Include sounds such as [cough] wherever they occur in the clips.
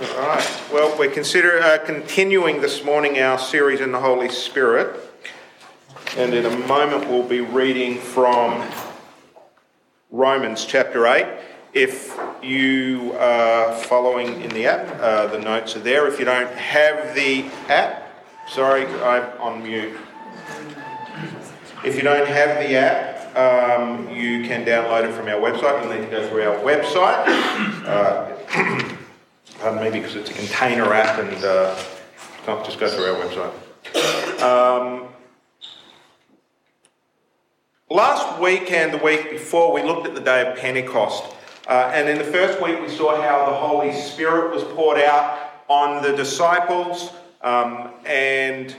All right. Well, we're consider, uh, continuing this morning our series in the Holy Spirit. And in a moment, we'll be reading from Romans chapter 8. If you are following in the app, uh, the notes are there. If you don't have the app, sorry, I'm on mute. If you don't have the app, um, you can download it from our website. You'll need to go through our website. Uh, [clears throat] me, because it's a container app and uh, can't just go through our website. Um, last week and the week before, we looked at the day of Pentecost. Uh, and in the first week, we saw how the Holy Spirit was poured out on the disciples um, and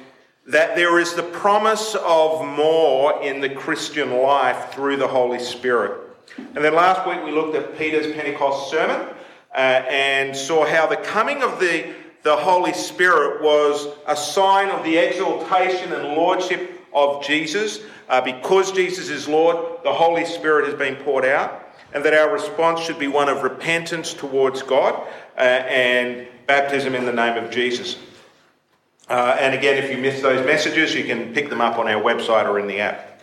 that there is the promise of more in the Christian life through the Holy Spirit. And then last week, we looked at Peter's Pentecost sermon uh, and saw how the coming of the, the Holy Spirit was a sign of the exaltation and lordship of Jesus. Uh, because Jesus is Lord, the Holy Spirit has been poured out, and that our response should be one of repentance towards God uh, and baptism in the name of Jesus. Uh, and again, if you missed those messages, you can pick them up on our website or in the app.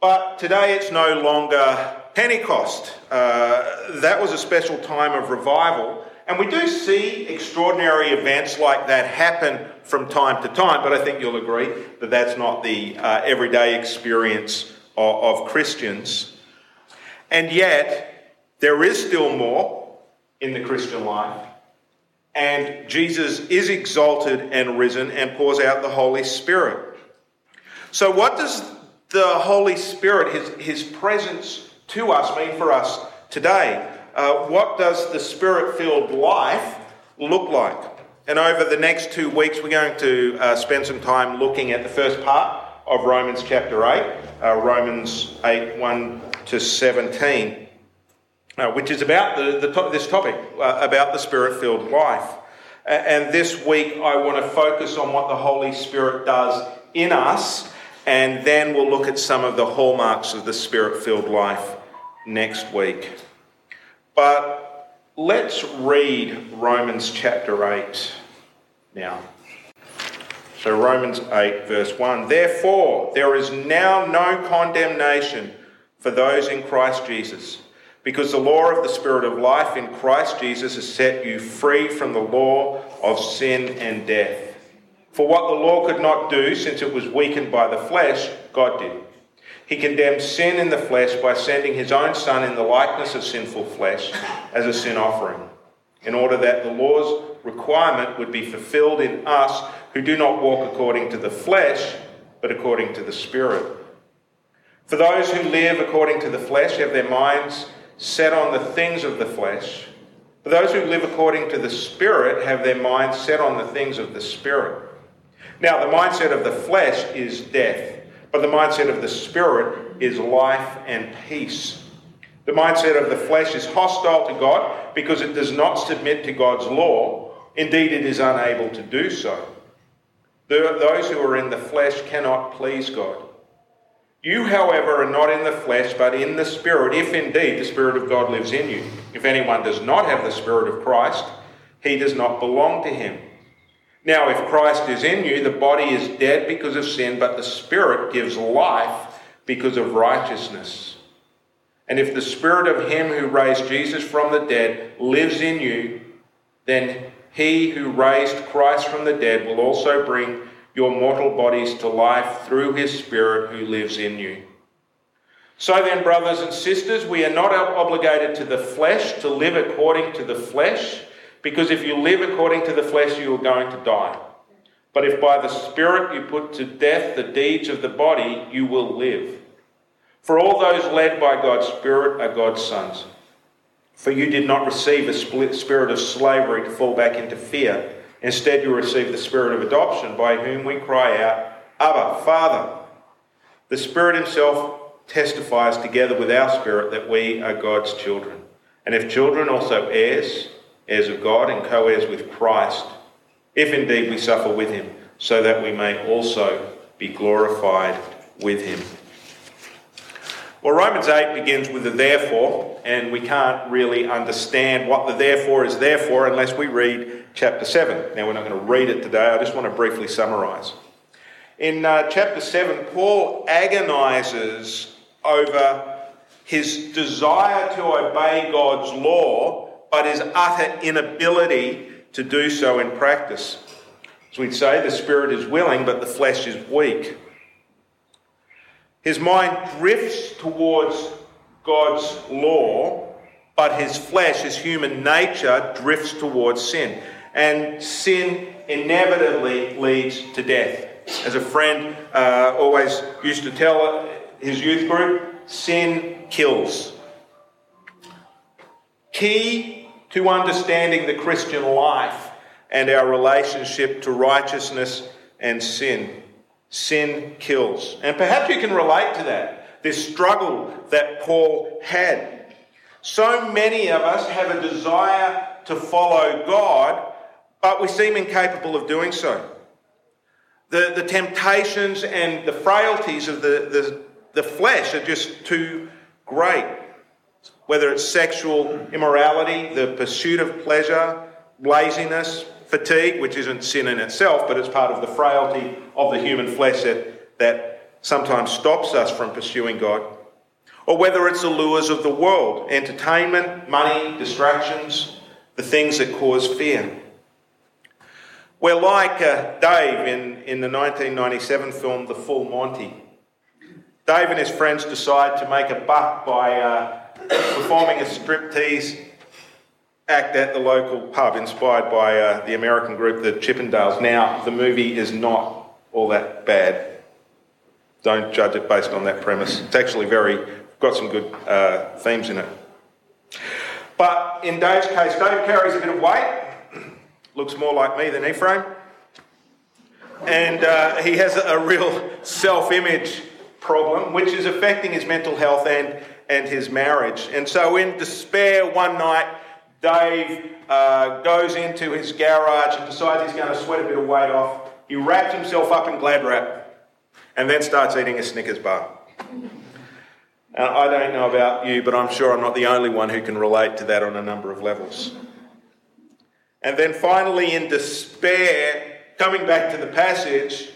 But today it's no longer Pentecost. Uh, that was a special time of revival. And we do see extraordinary events like that happen from time to time, but I think you'll agree that that's not the uh, everyday experience of, of Christians. And yet, there is still more in the Christian life. And Jesus is exalted and risen and pours out the Holy Spirit. So, what does the Holy Spirit, his, his presence to us, mean for us today? Uh, what does the spirit filled life look like? And over the next two weeks, we're going to uh, spend some time looking at the first part of Romans chapter 8, uh, Romans 8 1 to 17, uh, which is about the, the to- this topic, uh, about the spirit filled life. And this week, I want to focus on what the Holy Spirit does in us and then we'll look at some of the hallmarks of the spirit filled life next week. But let's read Romans chapter 8 now. So, Romans 8, verse 1 Therefore, there is now no condemnation for those in Christ Jesus, because the law of the Spirit of life in Christ Jesus has set you free from the law of sin and death. For what the law could not do, since it was weakened by the flesh, God did. He condemned sin in the flesh by sending his own Son in the likeness of sinful flesh as a sin offering, in order that the law's requirement would be fulfilled in us who do not walk according to the flesh, but according to the Spirit. For those who live according to the flesh have their minds set on the things of the flesh. For those who live according to the Spirit have their minds set on the things of the Spirit. Now, the mindset of the flesh is death, but the mindset of the spirit is life and peace. The mindset of the flesh is hostile to God because it does not submit to God's law. Indeed, it is unable to do so. Those who are in the flesh cannot please God. You, however, are not in the flesh, but in the Spirit, if indeed the Spirit of God lives in you. If anyone does not have the Spirit of Christ, he does not belong to him. Now, if Christ is in you, the body is dead because of sin, but the Spirit gives life because of righteousness. And if the Spirit of Him who raised Jesus from the dead lives in you, then He who raised Christ from the dead will also bring your mortal bodies to life through His Spirit who lives in you. So then, brothers and sisters, we are not obligated to the flesh to live according to the flesh. Because if you live according to the flesh, you are going to die. But if by the Spirit you put to death the deeds of the body, you will live. For all those led by God's Spirit are God's sons. For you did not receive a spirit of slavery to fall back into fear. Instead, you received the spirit of adoption, by whom we cry out, Abba, Father. The Spirit Himself testifies together with our spirit that we are God's children. And if children, also heirs heirs of God and co heirs with Christ, if indeed we suffer with him, so that we may also be glorified with him. Well, Romans 8 begins with the therefore, and we can't really understand what the therefore is there for unless we read chapter 7. Now, we're not going to read it today, I just want to briefly summarise. In uh, chapter 7, Paul agonises over his desire to obey God's law, but his utter inability to do so in practice. As we'd say, the spirit is willing, but the flesh is weak. His mind drifts towards God's law, but his flesh, his human nature, drifts towards sin. And sin inevitably leads to death. As a friend uh, always used to tell his youth group, sin kills. Key to understanding the Christian life and our relationship to righteousness and sin Sin kills. And perhaps you can relate to that, this struggle that Paul had. So many of us have a desire to follow God, but we seem incapable of doing so. The, the temptations and the frailties of the, the, the flesh are just too great. Whether it's sexual immorality, the pursuit of pleasure, laziness, fatigue, which isn't sin in itself, but it's part of the frailty of the human flesh that, that sometimes stops us from pursuing God. Or whether it's the lures of the world, entertainment, money, distractions, the things that cause fear. We're like uh, Dave in, in the 1997 film The Full Monty. Dave and his friends decide to make a buck by uh, performing a striptease act at the local pub inspired by uh, the American group, the Chippendales. Now, the movie is not all that bad. Don't judge it based on that premise. It's actually very, got some good uh, themes in it. But in Dave's case, Dave carries a bit of weight, [clears throat] looks more like me than Ephraim, and uh, he has a real self image problem, which is affecting his mental health and, and his marriage. And so, in despair, one night, Dave uh, goes into his garage and decides he's going to sweat a bit of weight off. He wraps himself up in glad wrap and then starts eating a Snickers bar. And I don't know about you, but I'm sure I'm not the only one who can relate to that on a number of levels. And then finally, in despair, coming back to the passage,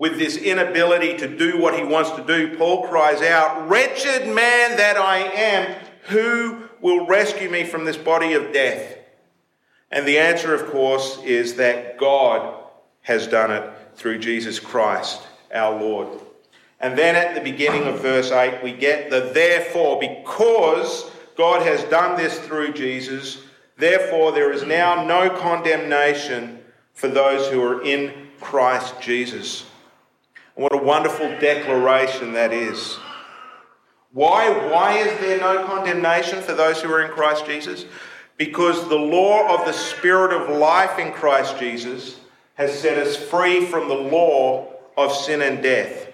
with this inability to do what he wants to do, Paul cries out, Wretched man that I am, who will rescue me from this body of death? And the answer, of course, is that God has done it through Jesus Christ, our Lord. And then at the beginning of verse 8, we get the therefore, because God has done this through Jesus, therefore there is now no condemnation for those who are in Christ Jesus. What a wonderful declaration that is. Why? Why is there no condemnation for those who are in Christ Jesus? Because the law of the Spirit of life in Christ Jesus has set us free from the law of sin and death.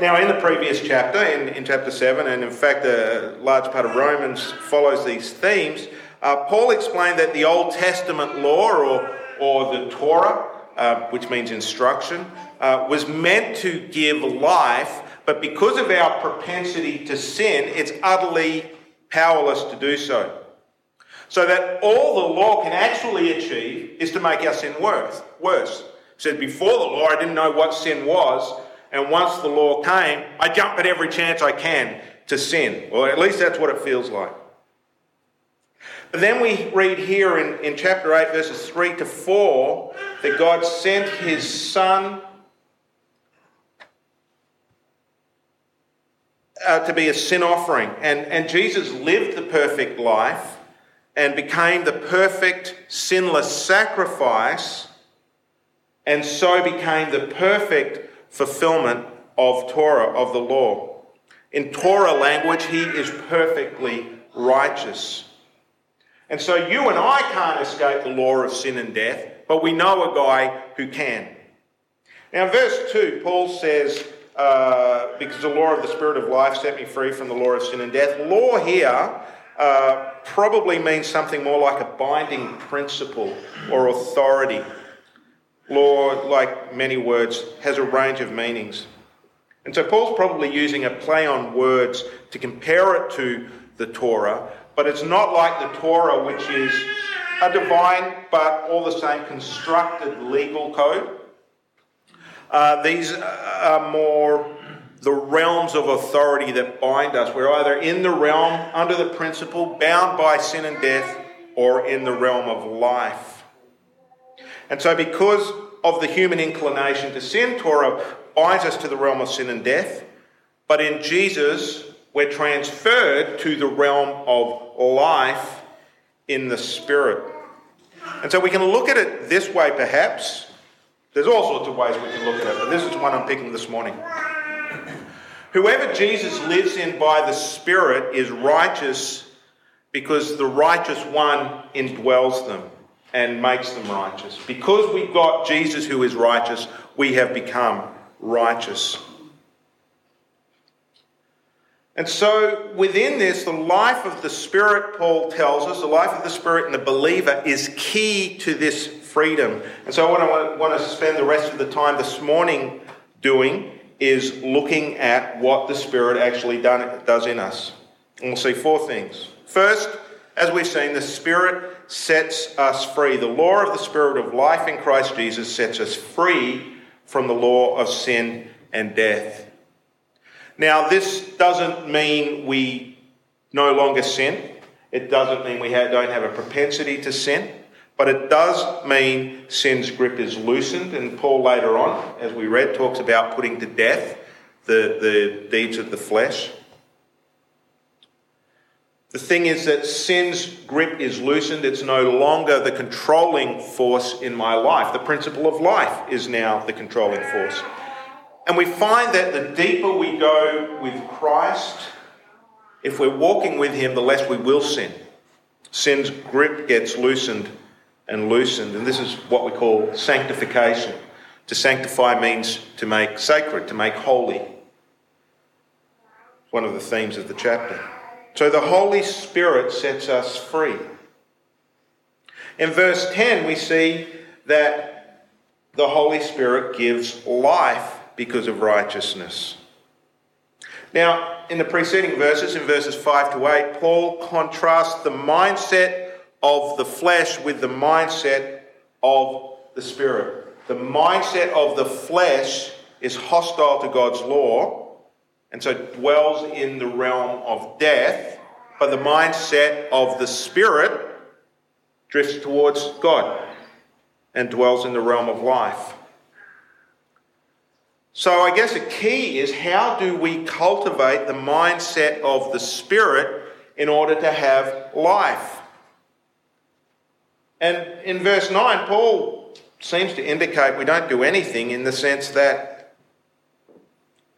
Now, in the previous chapter, in, in chapter 7, and in fact, a large part of Romans follows these themes, uh, Paul explained that the Old Testament law, or, or the Torah, uh, which means instruction, uh, was meant to give life but because of our propensity to sin, it's utterly powerless to do so. So that all the law can actually achieve is to make our sin worse. Worse. Said, before the law, I didn't know what sin was, and once the law came, I jump at every chance I can to sin. Or at least that's what it feels like. But then we read here in, in chapter 8, verses 3 to 4, that God sent his Son uh, to be a sin offering. And, and Jesus lived the perfect life and became the perfect sinless sacrifice, and so became the perfect fulfillment of Torah, of the law. In Torah language, he is perfectly righteous. And so you and I can't escape the law of sin and death, but we know a guy who can. Now, verse 2, Paul says, uh, because the law of the Spirit of life set me free from the law of sin and death. Law here uh, probably means something more like a binding principle or authority. Law, like many words, has a range of meanings. And so Paul's probably using a play on words to compare it to the Torah, but it's not like the Torah, which is a divine but all the same constructed legal code. Uh, these are more the realms of authority that bind us. We're either in the realm under the principle bound by sin and death or in the realm of life. And so, because of the human inclination to sin, Torah binds us to the realm of sin and death. But in Jesus, we're transferred to the realm of life in the Spirit. And so we can look at it this way, perhaps. There's all sorts of ways we can look at it, but this is one I'm picking this morning. [clears throat] Whoever Jesus lives in by the Spirit is righteous because the righteous one indwells them and makes them righteous. Because we've got Jesus who is righteous, we have become righteous. And so, within this, the life of the Spirit, Paul tells us, the life of the Spirit in the believer is key to this freedom. And so, what I want to spend the rest of the time this morning doing is looking at what the Spirit actually done, does in us. And we'll see four things. First, as we've seen, the Spirit sets us free. The law of the Spirit of life in Christ Jesus sets us free from the law of sin and death. Now, this doesn't mean we no longer sin. It doesn't mean we don't have a propensity to sin. But it does mean sin's grip is loosened. And Paul later on, as we read, talks about putting to death the, the deeds of the flesh. The thing is that sin's grip is loosened. It's no longer the controlling force in my life. The principle of life is now the controlling force. And we find that the deeper we go with Christ, if we're walking with Him, the less we will sin. Sin's grip gets loosened and loosened. And this is what we call sanctification. To sanctify means to make sacred, to make holy. One of the themes of the chapter. So the Holy Spirit sets us free. In verse 10, we see that the Holy Spirit gives life because of righteousness. Now, in the preceding verses, in verses 5 to 8, Paul contrasts the mindset of the flesh with the mindset of the Spirit. The mindset of the flesh is hostile to God's law and so dwells in the realm of death, but the mindset of the Spirit drifts towards God and dwells in the realm of life. So, I guess a key is how do we cultivate the mindset of the Spirit in order to have life? And in verse 9, Paul seems to indicate we don't do anything in the sense that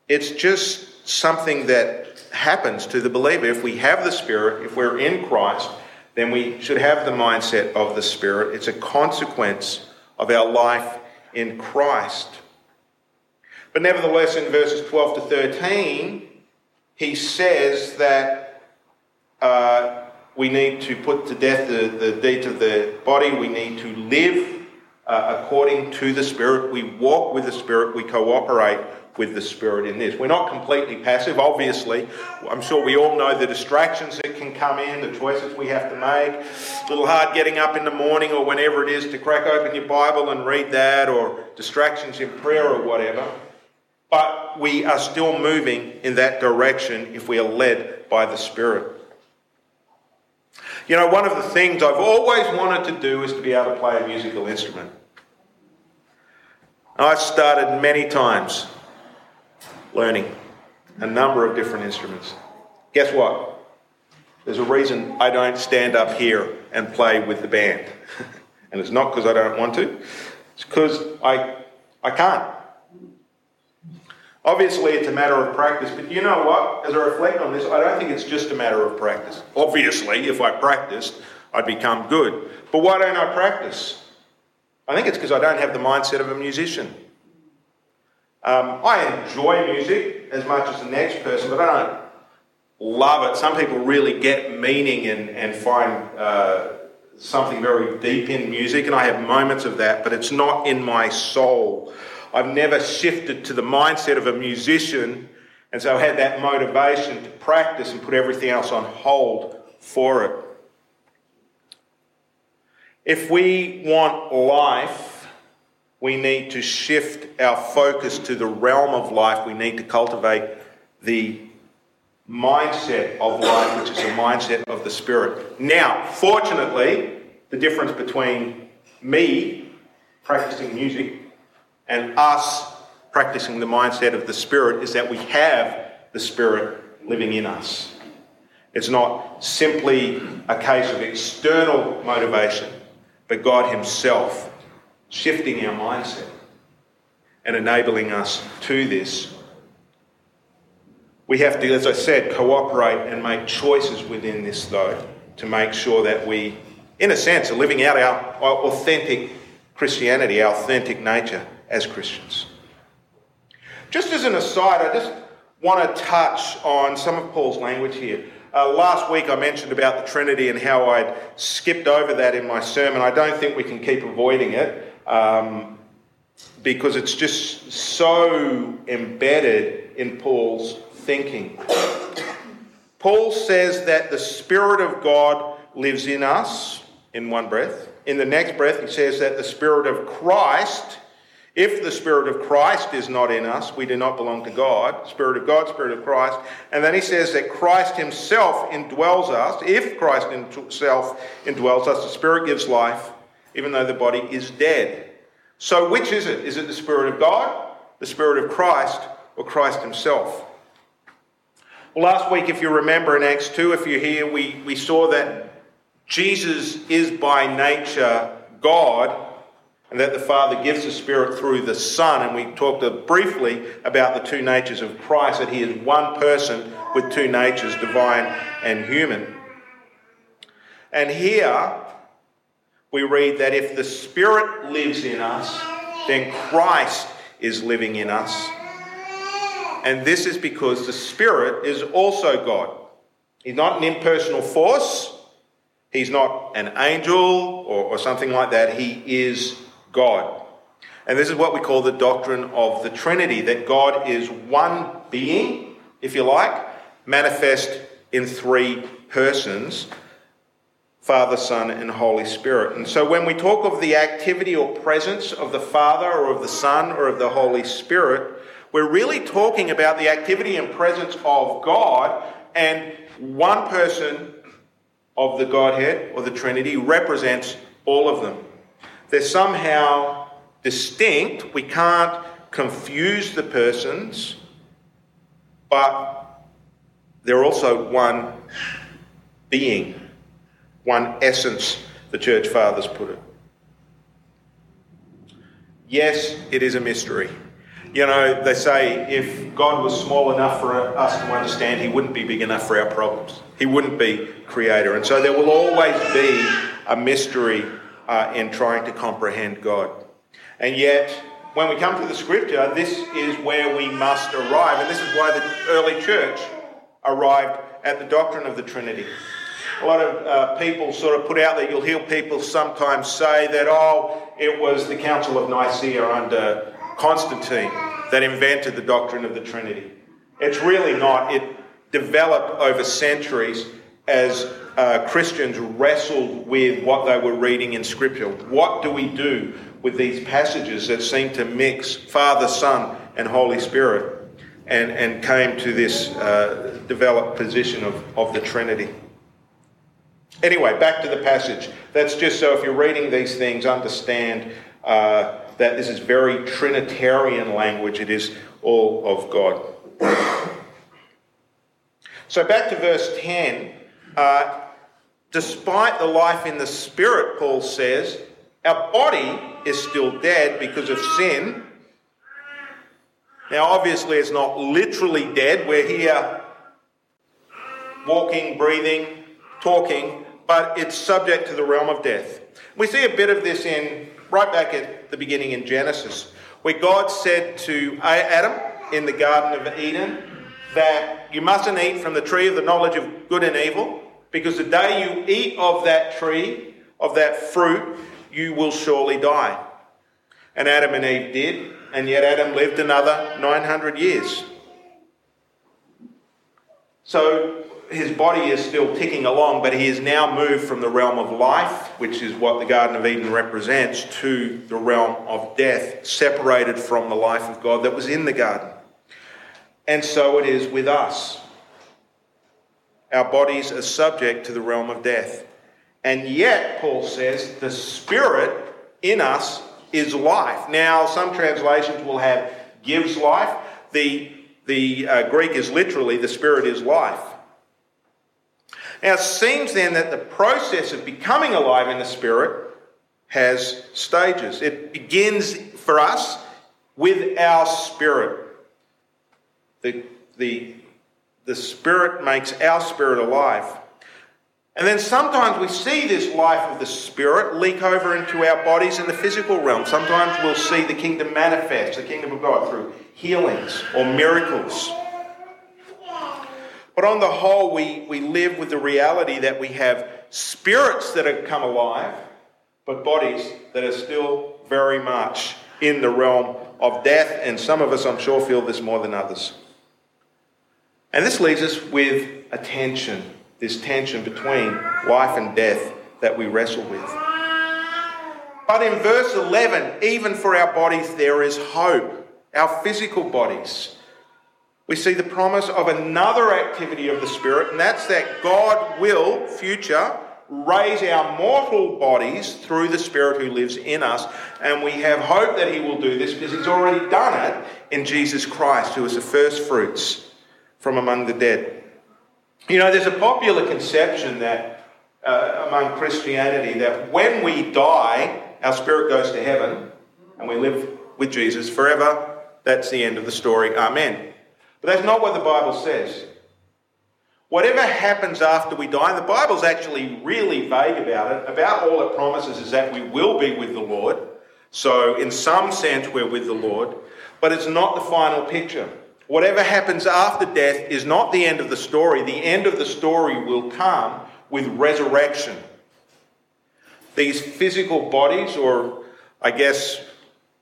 it's just something that happens to the believer. If we have the Spirit, if we're in Christ, then we should have the mindset of the Spirit. It's a consequence of our life in Christ. But nevertheless, in verses 12 to 13, he says that uh, we need to put to death the, the deeds of the body. We need to live uh, according to the Spirit. We walk with the Spirit. We cooperate with the Spirit in this. We're not completely passive, obviously. I'm sure we all know the distractions that can come in, the choices we have to make. A little hard getting up in the morning or whenever it is to crack open your Bible and read that, or distractions in prayer or whatever. But we are still moving in that direction if we are led by the Spirit. You know, one of the things I've always wanted to do is to be able to play a musical instrument. I've started many times learning a number of different instruments. Guess what? There's a reason I don't stand up here and play with the band. [laughs] and it's not because I don't want to, it's because I, I can't. Obviously, it's a matter of practice, but you know what? As I reflect on this, I don't think it's just a matter of practice. Obviously, if I practiced, I'd become good. But why don't I practice? I think it's because I don't have the mindset of a musician. Um, I enjoy music as much as the next person, but I don't love it. Some people really get meaning and, and find uh, something very deep in music, and I have moments of that, but it's not in my soul. I've never shifted to the mindset of a musician, and so I had that motivation to practice and put everything else on hold for it. If we want life, we need to shift our focus to the realm of life. We need to cultivate the mindset of life, which is a mindset of the Spirit. Now, fortunately, the difference between me practicing music and us practicing the mindset of the Spirit is that we have the Spirit living in us. It's not simply a case of external motivation, but God Himself shifting our mindset and enabling us to this. We have to, as I said, cooperate and make choices within this, though, to make sure that we, in a sense, are living out our, authentic Christianity, our authentic nature as Christians. Just as an aside, I just want to touch on some of Paul's language here. Uh, last week I mentioned about the Trinity and how I'd skipped over that in my sermon. I don't think we can keep avoiding it um, because it's just so embedded in Paul's thinking. Paul says that the Spirit of God lives in us in one breath. In the next breath, he says that the Spirit of Christ if the Spirit of Christ is not in us, we do not belong to God. Spirit of God, Spirit of Christ. And then he says that Christ himself indwells us. If Christ himself indwells us, the Spirit gives life, even though the body is dead. So which is it? Is it the Spirit of God, the Spirit of Christ, or Christ himself? Well, last week, if you remember in Acts 2, if you're here, we, we saw that Jesus is by nature God and that the Father gives the Spirit through the Son. And we talked uh, briefly about the two natures of Christ, that He is one person with two natures, divine and human. And here we read that if the Spirit lives in us, then Christ is living in us. And this is because the Spirit is also God. He's not an impersonal force. He's not an angel or, or something like that. He is God. And this is what we call the doctrine of the Trinity that God is one being, if you like, manifest in three persons Father, Son, and Holy Spirit. And so when we talk of the activity or presence of the Father or of the Son or of the Holy Spirit, we're really talking about the activity and presence of God, and one person of the Godhead or the Trinity represents all of them. They're somehow distinct. We can't confuse the persons, but they're also one being, one essence, the church fathers put it. Yes, it is a mystery. You know, they say if God was small enough for us to understand, He wouldn't be big enough for our problems. He wouldn't be creator. And so there will always be a mystery uh, in trying to comprehend God. And yet, when we come to the scripture, this is where we must arrive. And this is why the early church arrived at the doctrine of the Trinity. A lot of uh, people sort of put out there, you'll hear people sometimes say that, oh, it was the Council of Nicaea under Constantine that invented the doctrine of the Trinity. It's really not. It developed over centuries as uh, Christians wrestled with what they were reading in Scripture. What do we do with these passages that seem to mix Father, Son, and Holy Spirit? And, and came to this uh, developed position of, of the Trinity. Anyway, back to the passage. That's just so if you're reading these things, understand uh, that this is very Trinitarian language. It is all of God. [coughs] So back to verse 10. Uh, despite the life in the spirit, Paul says, our body is still dead because of sin. Now, obviously, it's not literally dead. We're here walking, breathing, talking, but it's subject to the realm of death. We see a bit of this in right back at the beginning in Genesis, where God said to Adam in the Garden of Eden that you mustn't eat from the tree of the knowledge of good and evil. Because the day you eat of that tree, of that fruit, you will surely die. And Adam and Eve did, and yet Adam lived another 900 years. So his body is still ticking along, but he has now moved from the realm of life, which is what the Garden of Eden represents, to the realm of death, separated from the life of God that was in the garden. And so it is with us. Our bodies are subject to the realm of death. And yet, Paul says, the spirit in us is life. Now, some translations will have gives life. The, the uh, Greek is literally the spirit is life. Now, it seems then that the process of becoming alive in the spirit has stages. It begins for us with our spirit. The, the, the spirit makes our spirit alive. And then sometimes we see this life of the Spirit leak over into our bodies in the physical realm. Sometimes we'll see the kingdom manifest, the kingdom of God, through healings or miracles. But on the whole, we, we live with the reality that we have spirits that have come alive, but bodies that are still very much in the realm of death. And some of us, I'm sure, feel this more than others. And this leaves us with a tension this tension between life and death that we wrestle with. But in verse 11, even for our bodies, there is hope, our physical bodies. We see the promise of another activity of the Spirit, and that's that God will, future, raise our mortal bodies through the Spirit who lives in us. And we have hope that He will do this because He's already done it in Jesus Christ, who is the first fruits from among the dead. You know, there's a popular conception that uh, among Christianity that when we die, our spirit goes to heaven and we live with Jesus forever. That's the end of the story. Amen. But that's not what the Bible says. Whatever happens after we die, and the Bible's actually really vague about it. About all it promises is that we will be with the Lord. So, in some sense, we're with the Lord, but it's not the final picture. Whatever happens after death is not the end of the story. The end of the story will come with resurrection. These physical bodies, or I guess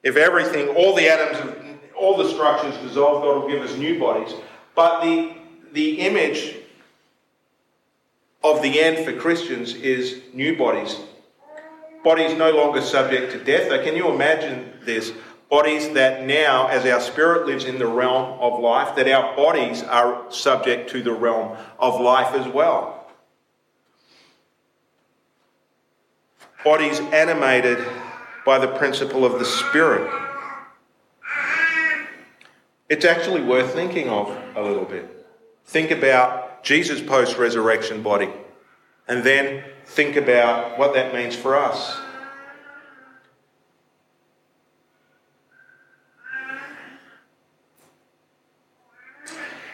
if everything, all the atoms, all the structures dissolve, God will give us new bodies. But the, the image of the end for Christians is new bodies. Bodies no longer subject to death. Can you imagine this? Bodies that now, as our spirit lives in the realm of life, that our bodies are subject to the realm of life as well. Bodies animated by the principle of the Spirit. It's actually worth thinking of a little bit. Think about Jesus' post resurrection body, and then think about what that means for us.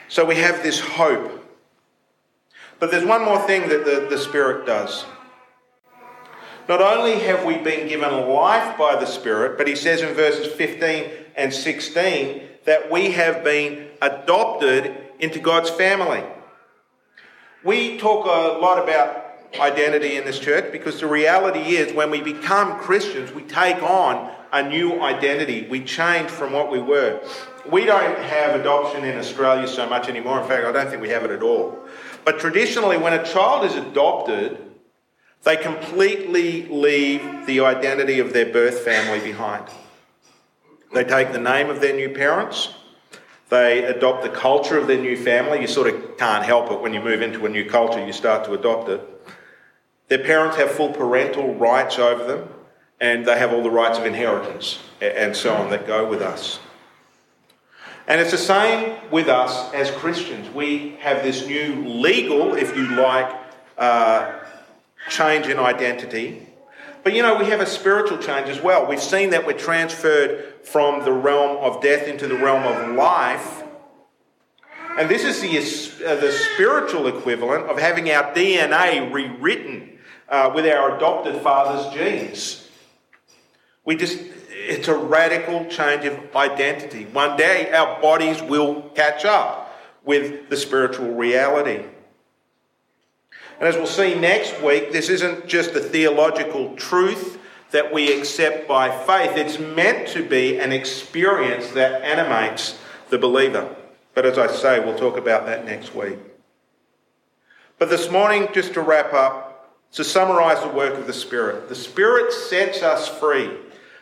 So we have this hope. But there's one more thing that the, the Spirit does. Not only have we been given life by the Spirit, but he says in verses 15 and 16 that we have been adopted into God's family. We talk a lot about identity in this church because the reality is when we become Christians, we take on a new identity. We change from what we were we don't have adoption in Australia so much anymore. In fact, I don't think we have it at all. But traditionally, when a child is adopted, they completely leave the identity of their birth family behind. They take the name of their new parents, they adopt the culture of their new family. You sort of can't help it when you move into a new culture, you start to adopt it. Their parents have full parental rights over them, and they have all the rights of inheritance and so on that go with us. And it's the same with us as Christians. We have this new legal, if you like, uh, change in identity. But you know, we have a spiritual change as well. We've seen that we're transferred from the realm of death into the realm of life. And this is the, uh, the spiritual equivalent of having our DNA rewritten uh, with our adopted father's genes. We just it's a radical change of identity. One day our bodies will catch up with the spiritual reality. And as we'll see next week, this isn't just a theological truth that we accept by faith. It's meant to be an experience that animates the believer. But as I say, we'll talk about that next week. But this morning, just to wrap up, to summarize the work of the Spirit, the Spirit sets us free,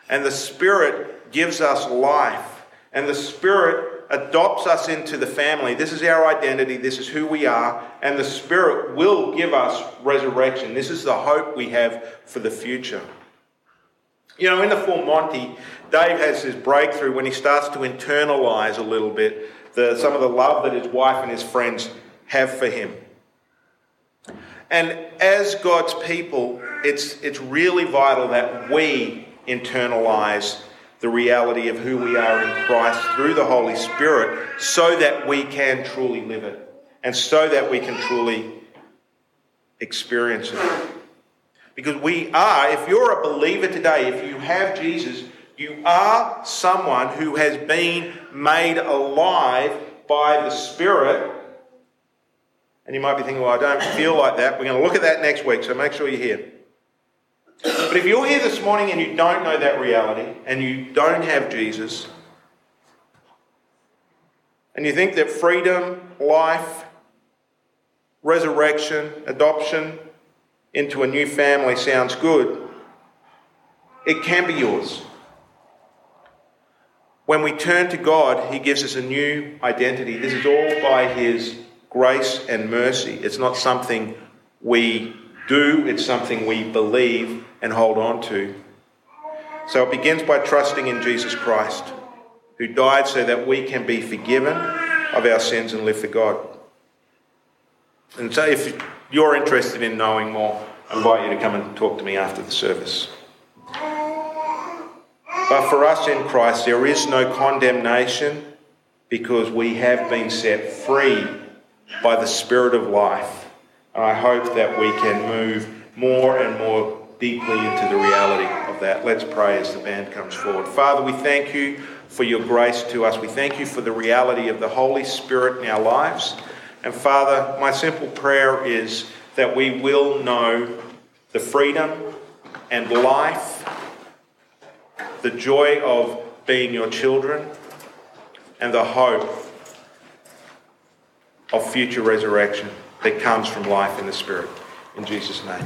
and the Spirit gives us life, and the Spirit adopts us into the family. This is our identity, this is who we are, and the Spirit will give us resurrection. This is the hope we have for the future. You know, in the full Monty, Dave has his breakthrough when he starts to internalize a little bit the, some of the love that his wife and his friends have for him. And as God's people, it's, it's really vital that we internalize the reality of who we are in Christ through the Holy Spirit so that we can truly live it and so that we can truly experience it. Because we are, if you're a believer today, if you have Jesus, you are someone who has been made alive by the Spirit and you might be thinking, well, I don't feel like that. We're going to look at that next week, so make sure you're here. But if you're here this morning and you don't know that reality and you don't have Jesus, and you think that freedom, life, resurrection, adoption into a new family sounds good, it can be yours. When we turn to God, He gives us a new identity. This is all by His grace and mercy. It's not something we do, it's something we believe and hold on to. So it begins by trusting in Jesus Christ, who died so that we can be forgiven of our sins and live for God. And so if you're interested in knowing more, I invite you to come and talk to me after the service. But for us in Christ, there is no condemnation because we have been set free by the Spirit of life. And I hope that we can move more and more deeply into the reality of that. Let's pray as the band comes forward. Father, we thank you for your grace to us. We thank you for the reality of the Holy Spirit in our lives. And Father, my simple prayer is that we will know the freedom and life, the joy of being your children, and the hope of future resurrection that comes from life in the Spirit. In Jesus' name.